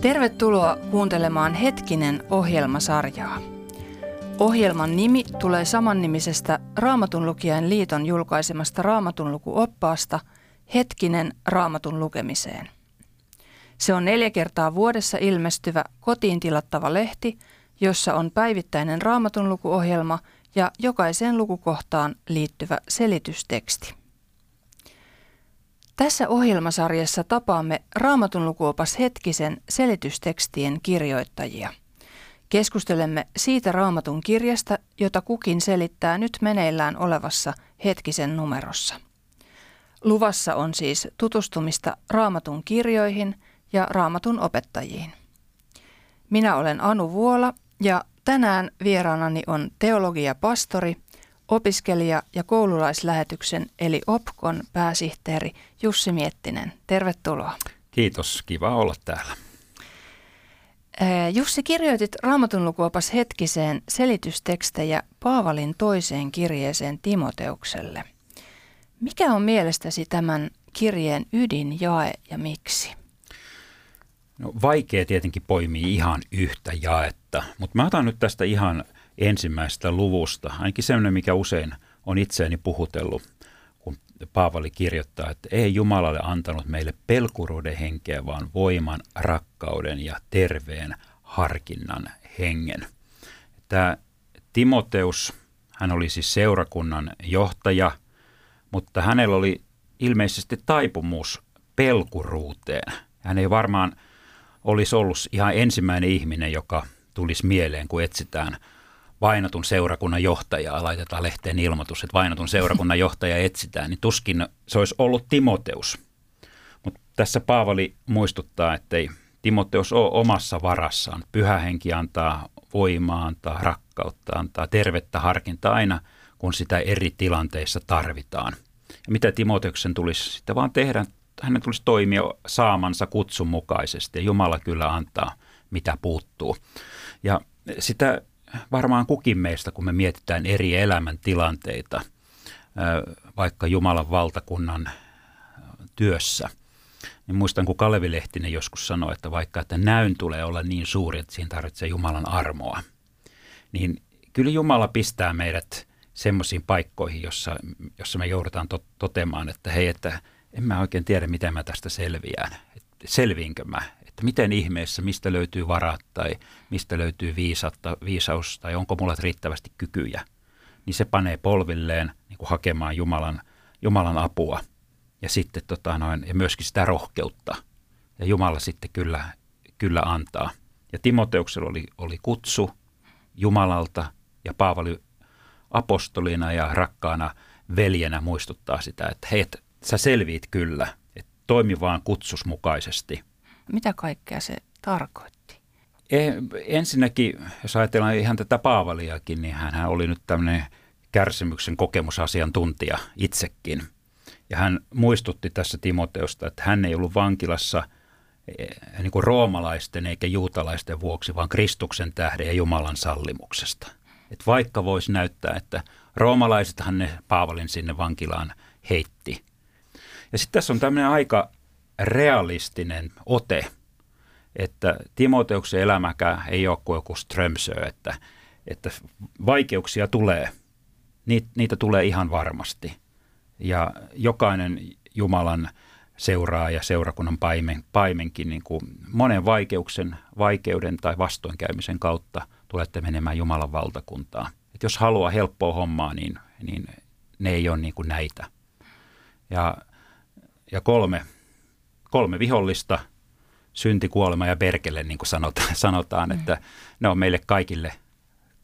Tervetuloa kuuntelemaan Hetkinen ohjelmasarjaa. Ohjelman nimi tulee samannimisestä Raamatunlukijain liiton julkaisemasta raamatunlukuoppaasta Hetkinen raamatun lukemiseen. Se on neljä kertaa vuodessa ilmestyvä kotiin tilattava lehti, jossa on päivittäinen raamatunlukuohjelma ja jokaiseen lukukohtaan liittyvä selitysteksti. Tässä ohjelmasarjassa tapaamme Raamatun lukuopas hetkisen selitystekstien kirjoittajia. Keskustelemme siitä Raamatun kirjasta, jota kukin selittää nyt meneillään olevassa hetkisen numerossa. Luvassa on siis tutustumista Raamatun kirjoihin ja Raamatun opettajiin. Minä olen Anu Vuola ja tänään vieraanani on teologiapastori – opiskelija- ja koululaislähetyksen eli OPKon pääsihteeri Jussi Miettinen. Tervetuloa. Kiitos, kiva olla täällä. Jussi, kirjoitit Raamatun lukuopas hetkiseen selitystekstejä Paavalin toiseen kirjeeseen Timoteukselle. Mikä on mielestäsi tämän kirjeen ydinjae ja miksi? No, vaikea tietenkin poimii ihan yhtä jaetta, mutta mä otan nyt tästä ihan – ensimmäisestä luvusta, ainakin sellainen, mikä usein on itseäni puhutellut, kun Paavali kirjoittaa, että ei Jumalalle antanut meille pelkuruuden henkeä, vaan voiman, rakkauden ja terveen harkinnan hengen. Tämä Timoteus, hän oli siis seurakunnan johtaja, mutta hänellä oli ilmeisesti taipumus pelkuruuteen. Hän ei varmaan olisi ollut ihan ensimmäinen ihminen, joka tulisi mieleen, kun etsitään – vainotun seurakunnan johtajaa, laitetaan lehteen ilmoitus, että vainotun seurakunnan johtaja etsitään, niin tuskin se olisi ollut Timoteus. Mutta tässä Paavali muistuttaa, että ei Timoteus ole omassa varassaan. Pyhä henki antaa voimaa, antaa rakkautta, antaa tervettä harkintaa aina, kun sitä eri tilanteissa tarvitaan. Ja mitä Timoteuksen tulisi sitten vaan tehdä, hänen tulisi toimia saamansa kutsun mukaisesti ja Jumala kyllä antaa, mitä puuttuu. Ja sitä varmaan kukin meistä, kun me mietitään eri elämäntilanteita, vaikka Jumalan valtakunnan työssä, niin muistan, kun Kalevi Lehtinen joskus sanoi, että vaikka että näyn tulee olla niin suuri, että siinä tarvitsee Jumalan armoa, niin kyllä Jumala pistää meidät semmoisiin paikkoihin, jossa, jossa me joudutaan to, totemaan, että hei, että en mä oikein tiedä, miten mä tästä selviään. selviinkö mä? Että miten ihmeessä, mistä löytyy varat tai mistä löytyy viisautta, viisaus tai onko mulla riittävästi kykyjä, niin se panee polvilleen niin kuin hakemaan Jumalan, Jumalan apua ja sitten tota noin, ja myöskin sitä rohkeutta. Ja Jumala sitten kyllä, kyllä antaa. Ja Timoteuksella oli, oli kutsu Jumalalta ja Paavali apostolina ja rakkaana veljenä muistuttaa sitä, että hei, sä selviit kyllä, että toimi vaan kutsusmukaisesti – mitä kaikkea se tarkoitti? Eh, ensinnäkin, jos ajatellaan ihan tätä Paavaliakin, niin hän oli nyt tämmöinen kärsimyksen kokemusasiantuntija itsekin. Ja hän muistutti tässä Timoteusta, että hän ei ollut vankilassa eh, niin kuin roomalaisten eikä juutalaisten vuoksi, vaan Kristuksen tähden ja Jumalan sallimuksesta. Et vaikka voisi näyttää, että roomalaisethan ne Paavalin sinne vankilaan heitti. Ja sitten tässä on tämmöinen aika realistinen ote, että Timoteuksen elämäkään ei ole kuin joku Strömsö, että, että vaikeuksia tulee. Niitä, tulee ihan varmasti. Ja jokainen Jumalan seuraa ja seurakunnan paimen, paimenkin niin kuin monen vaikeuksen, vaikeuden tai vastoinkäymisen kautta tulette menemään Jumalan valtakuntaan. Et jos haluaa helppoa hommaa, niin, niin ne ei ole niin kuin näitä. Ja, ja kolme, kolme vihollista, synti, kuolema ja perkele, niin kuin sanotaan, sanotaan mm. että ne on meille kaikille,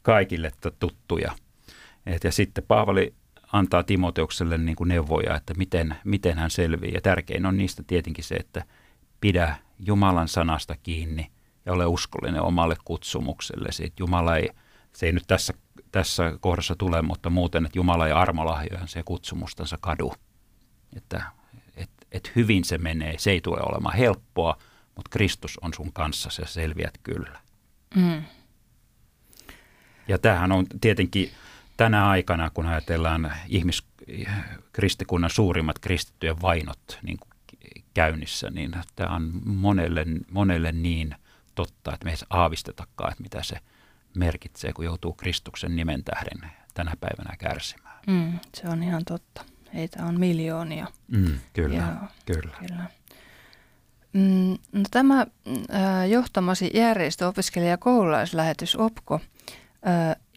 kaikille tuttuja. Et ja sitten Paavali antaa Timoteukselle niin kuin neuvoja, että miten, miten hän selviää. Ja tärkein on niistä tietenkin se, että pidä Jumalan sanasta kiinni ja ole uskollinen omalle kutsumukselle. Siitä Jumala ei, se ei nyt tässä, tässä kohdassa tule, mutta muuten, että Jumala ei armolahjojan se kutsumustansa kadu. Että että hyvin se menee. Se ei tule olemaan helppoa, mutta Kristus on sun kanssa, se selviät kyllä. Mm. Ja tämähän on tietenkin tänä aikana, kun ajatellaan ihmis, kristikunnan suurimmat kristittyjen vainot niin käynnissä, niin tämä on monelle, monelle niin totta, että me ei aavistetakaan, että mitä se merkitsee, kun joutuu Kristuksen nimen tähden tänä päivänä kärsimään. Mm, se on ihan totta. Heitä on miljoonia. Mm, kyllä, ja, kyllä. kyllä. Mm, no, tämä äh, johtamasi järjestö, opiskelija- ja koululaislähetys OPKO,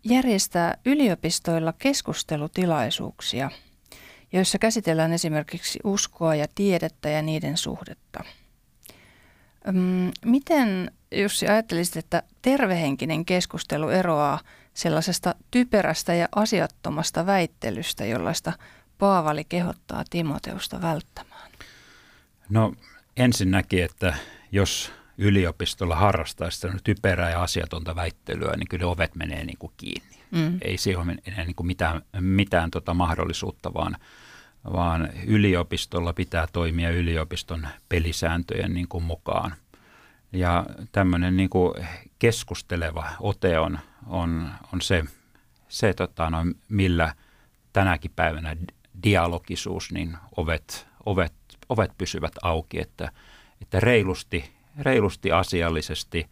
järjestää yliopistoilla keskustelutilaisuuksia, joissa käsitellään esimerkiksi uskoa ja tiedettä ja niiden suhdetta. Mm, miten, Jussi, ajattelisit, että tervehenkinen keskustelu eroaa sellaisesta typerästä ja asiattomasta väittelystä, jollaista Paavali kehottaa Timoteusta välttämään? No ensinnäkin, että jos yliopistolla harrastaisi typerää ja asiatonta väittelyä, niin kyllä ovet menee niin kuin kiinni. Mm. Ei siihen ole enää niin kuin mitään, mitään tota mahdollisuutta, vaan, vaan yliopistolla pitää toimia yliopiston pelisääntöjen niin kuin mukaan. Ja tämmöinen niin kuin keskusteleva ote on, on, on se, se tota, no, millä tänäkin päivänä dialogisuus, niin ovet, ovet, ovet pysyvät auki, että, että reilusti, reilusti asiallisesti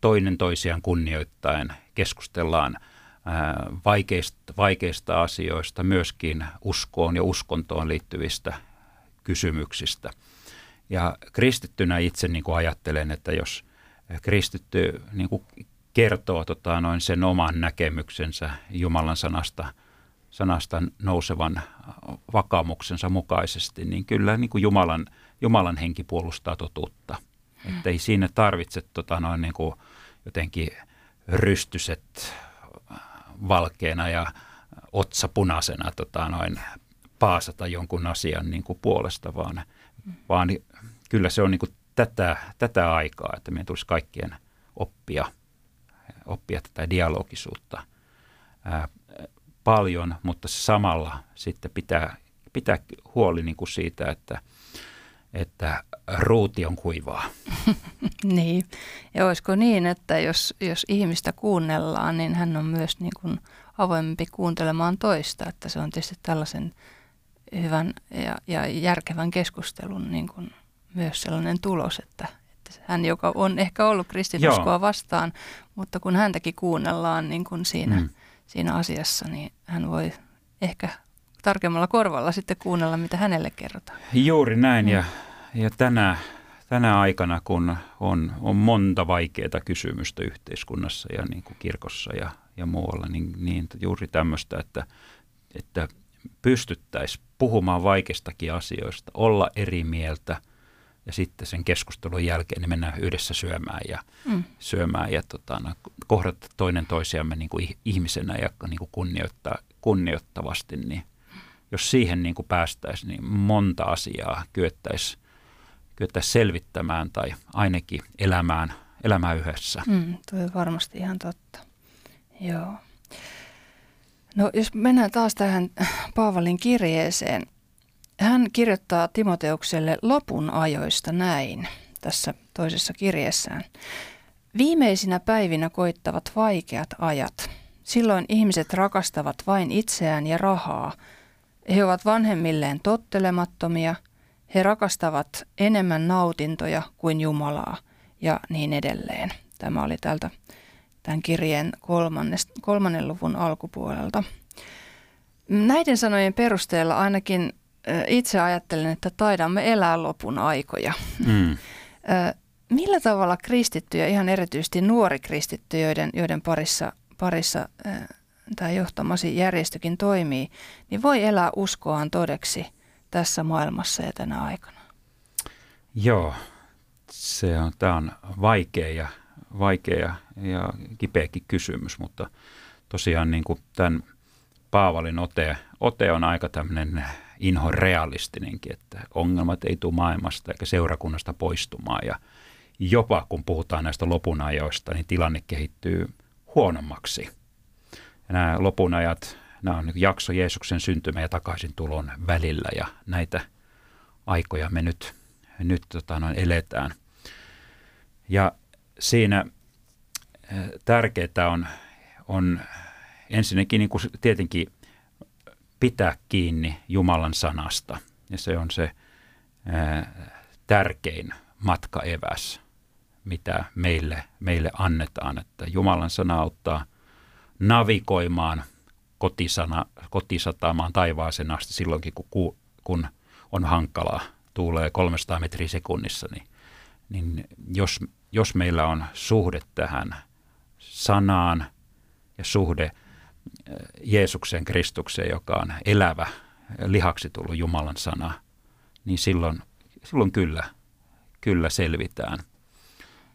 toinen toisiaan kunnioittaen keskustellaan vaikeista, vaikeista asioista, myöskin uskoon ja uskontoon liittyvistä kysymyksistä. Ja kristittynä itse niin kuin ajattelen, että jos kristitty niin kuin kertoo tota, noin sen oman näkemyksensä Jumalan sanasta, sanasta nousevan vakaumuksensa mukaisesti, niin kyllä niin kuin Jumalan, Jumalan henki puolustaa totuutta. Että ei siinä tarvitse tota, noin niin kuin jotenkin rystyset valkeana ja otsa punaisena tota, noin paasata jonkun asian niin kuin puolesta, vaan, vaan kyllä se on niin kuin tätä, tätä aikaa, että meidän tulisi kaikkien oppia, oppia tätä dialogisuutta paljon, mutta samalla sitten pitää, pitää huoli niin kuin siitä, että, että ruuti on kuivaa. niin, ja olisiko niin, että jos, jos ihmistä kuunnellaan, niin hän on myös niin kuin avoimempi kuuntelemaan toista, että se on tietysti tällaisen hyvän ja, ja järkevän keskustelun niin kuin myös sellainen tulos, että, että hän, joka on ehkä ollut kristinuskoa vastaan, mutta kun häntäkin kuunnellaan niin kuin siinä, mm. Siinä asiassa, niin hän voi ehkä tarkemmalla korvalla sitten kuunnella, mitä hänelle kerrotaan. Juuri näin, mm. ja, ja tänä, tänä aikana, kun on, on monta vaikeaa kysymystä yhteiskunnassa ja niin kuin kirkossa ja, ja muualla, niin, niin juuri tämmöistä, että, että pystyttäisiin puhumaan vaikeistakin asioista, olla eri mieltä – ja sitten sen keskustelun jälkeen niin mennään yhdessä syömään ja, mm. syömään ja tota, no, kohdata toinen toisiamme niin kuin ihmisenä ja niin kuin kunnioittaa, kunnioittavasti, niin jos siihen niin kuin päästäisiin, niin monta asiaa kyettäisiin kyettäisi selvittämään tai ainakin elämään, elämään yhdessä. Mm, tuo on varmasti ihan totta. Joo. No jos mennään taas tähän Paavalin kirjeeseen, hän kirjoittaa Timoteukselle lopun ajoista näin tässä toisessa kirjeessään. Viimeisinä päivinä koittavat vaikeat ajat. Silloin ihmiset rakastavat vain itseään ja rahaa. He ovat vanhemmilleen tottelemattomia. He rakastavat enemmän nautintoja kuin Jumalaa ja niin edelleen. Tämä oli täältä tämän kirjeen kolmannen luvun alkupuolelta. Näiden sanojen perusteella ainakin itse ajattelen, että taidamme elää lopun aikoja. Mm. Millä tavalla kristittyjä, ihan erityisesti nuori kristitty, joiden, joiden parissa, parissa tämä johtamasi järjestökin toimii, niin voi elää uskoaan todeksi tässä maailmassa ja tänä aikana? Joo, se on, tämä on vaikea ja, vaikea ja kipeäkin kysymys, mutta tosiaan niin kuin tämän Paavalin ote, ote on aika tämmöinen inho realistinenkin, että ongelmat ei tule maailmasta eikä seurakunnasta poistumaan ja jopa kun puhutaan näistä lopunajoista, niin tilanne kehittyy huonommaksi. Ja nämä lopunajat, nämä on jakso Jeesuksen syntymä ja takaisin tulon välillä ja näitä aikoja me nyt, nyt tota, noin eletään. Ja siinä tärkeää on, on ensinnäkin niin kuin tietenkin pitää kiinni Jumalan sanasta. Ja se on se ää, tärkein matkaeväs mitä meille, meille annetaan. Että Jumalan sana auttaa navigoimaan kotisana, kotisatamaan taivaaseen asti silloinkin, kun, kun on hankalaa, tuulee 300 metriä sekunnissa, niin, niin jos, jos meillä on suhde tähän sanaan ja suhde – Jeesuksen Kristukseen, joka on elävä, lihaksi tullut Jumalan sana, niin silloin, silloin kyllä, kyllä selvitään.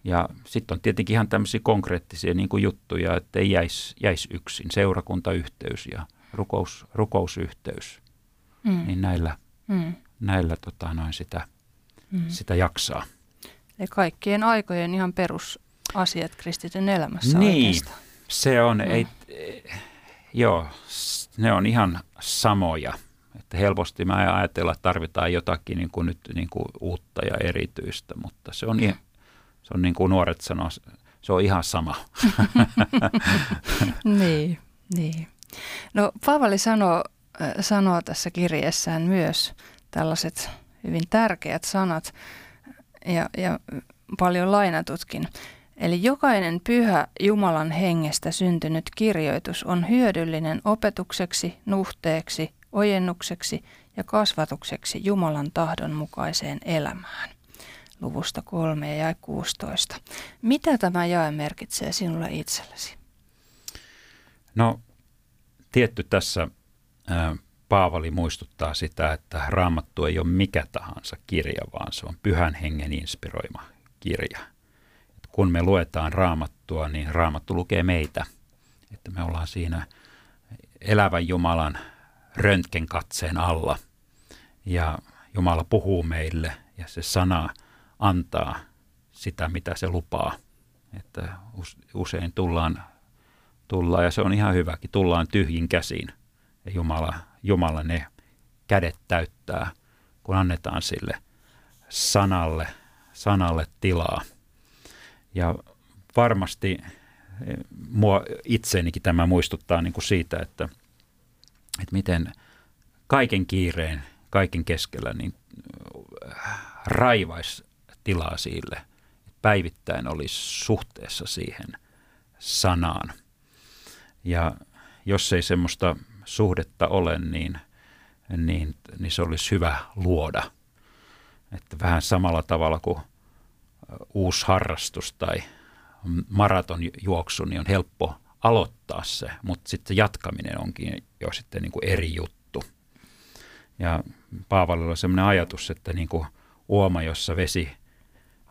Ja sitten on tietenkin ihan tämmöisiä konkreettisia niin kuin juttuja, että ei jäisi, jäisi yksin. Seurakuntayhteys ja rukous, rukousyhteys. Mm. Niin näillä, mm. näillä tota, noin sitä, mm. sitä jaksaa. Ja kaikkien aikojen ihan perusasiat kristityn elämässä Niin, oikeastaan. se on. Mm. Ei, Joo, ne on ihan samoja. Että helposti mä ajatella, että tarvitaan jotakin niin kuin nyt niin kuin uutta ja erityistä, mutta se on, se on niin kuin nuoret sanoo, se on ihan sama. niin, niin. No Paavali sanoo, äh, sanoo tässä kirjeessään myös tällaiset hyvin tärkeät sanat ja, ja paljon lainatutkin. Eli jokainen pyhä Jumalan hengestä syntynyt kirjoitus on hyödyllinen opetukseksi, nuhteeksi, ojennukseksi ja kasvatukseksi Jumalan tahdon mukaiseen elämään. Luvusta 3 ja 16. Mitä tämä jae merkitsee sinulle itsellesi? No, tietty tässä ää, Paavali muistuttaa sitä, että raamattu ei ole mikä tahansa kirja, vaan se on pyhän hengen inspiroima kirja – kun me luetaan raamattua, niin raamattu lukee meitä. Että me ollaan siinä elävän Jumalan röntgenkatseen alla. Ja Jumala puhuu meille ja se sana antaa sitä, mitä se lupaa. Että usein tullaan, tullaan ja se on ihan hyväkin, tullaan tyhjin käsiin. Ja Jumala, Jumala ne kädet täyttää, kun annetaan sille sanalle, sanalle tilaa – ja varmasti eh, mua itseenikin tämä muistuttaa niin kuin siitä, että, että miten kaiken kiireen, kaiken keskellä niin äh, raivais tilaa sille, että päivittäin olisi suhteessa siihen sanaan. Ja jos ei semmoista suhdetta ole, niin, niin, niin se olisi hyvä luoda. Että vähän samalla tavalla kuin uusi harrastus tai maratonjuoksu, niin on helppo aloittaa se, mutta sitten jatkaminen onkin jo sitten niin kuin eri juttu. Ja Paavalilla on sellainen ajatus, että niin kuin uoma, jossa vesi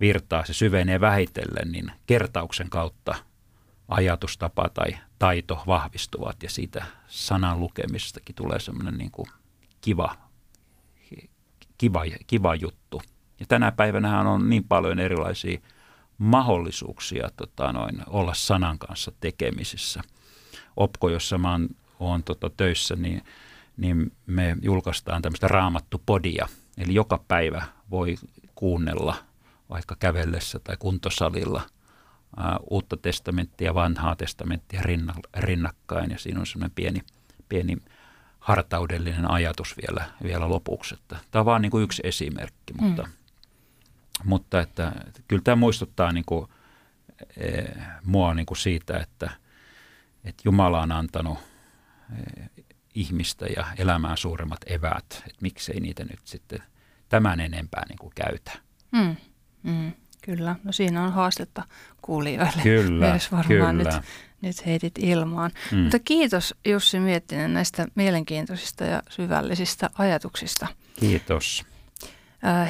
virtaa, se syvenee vähitellen, niin kertauksen kautta ajatustapa tai taito vahvistuvat ja siitä sanan lukemistakin tulee semmoinen niin kuin kiva, kiva, kiva juttu. Ja tänä päivänä on niin paljon erilaisia mahdollisuuksia tota, noin, olla sanan kanssa tekemisissä. Opko, jossa mä oon, oon tota, töissä, niin, niin me julkaistaan tämmöistä raamattupodia. Eli joka päivä voi kuunnella vaikka kävellessä tai kuntosalilla ää, uutta testamenttia, vanhaa testamenttia rinnakkain. Ja siinä on semmoinen pieni, pieni hartaudellinen ajatus vielä, vielä lopuksi. Tämä on vain niin kuin yksi esimerkki, mutta mm mutta että, että kyllä tämä muistuttaa niin kuin, e, mua niin kuin siitä, että, että Jumala on antanut e, ihmistä ja elämään suuremmat eväät, että miksei niitä nyt sitten tämän enempää niin kuin käytä. Mm, mm, kyllä, no siinä on haastetta kuulijoille kyllä, myös varmaan kyllä. nyt, nyt heitit ilmaan. Mm. Mutta kiitos Jussi Miettinen näistä mielenkiintoisista ja syvällisistä ajatuksista. Kiitos.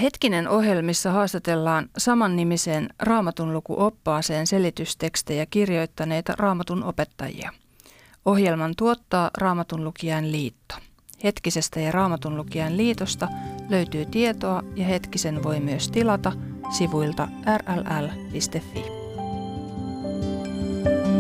Hetkinen ohjelmissa haastatellaan samannimiseen Raamatun lukuoppaaseen selitystekstejä kirjoittaneita Raamatun opettajia. Ohjelman tuottaa Raamatun lukijan liitto. Hetkisestä ja Raamatun lukijan liitosta löytyy tietoa ja Hetkisen voi myös tilata sivuilta rll.fi. thank you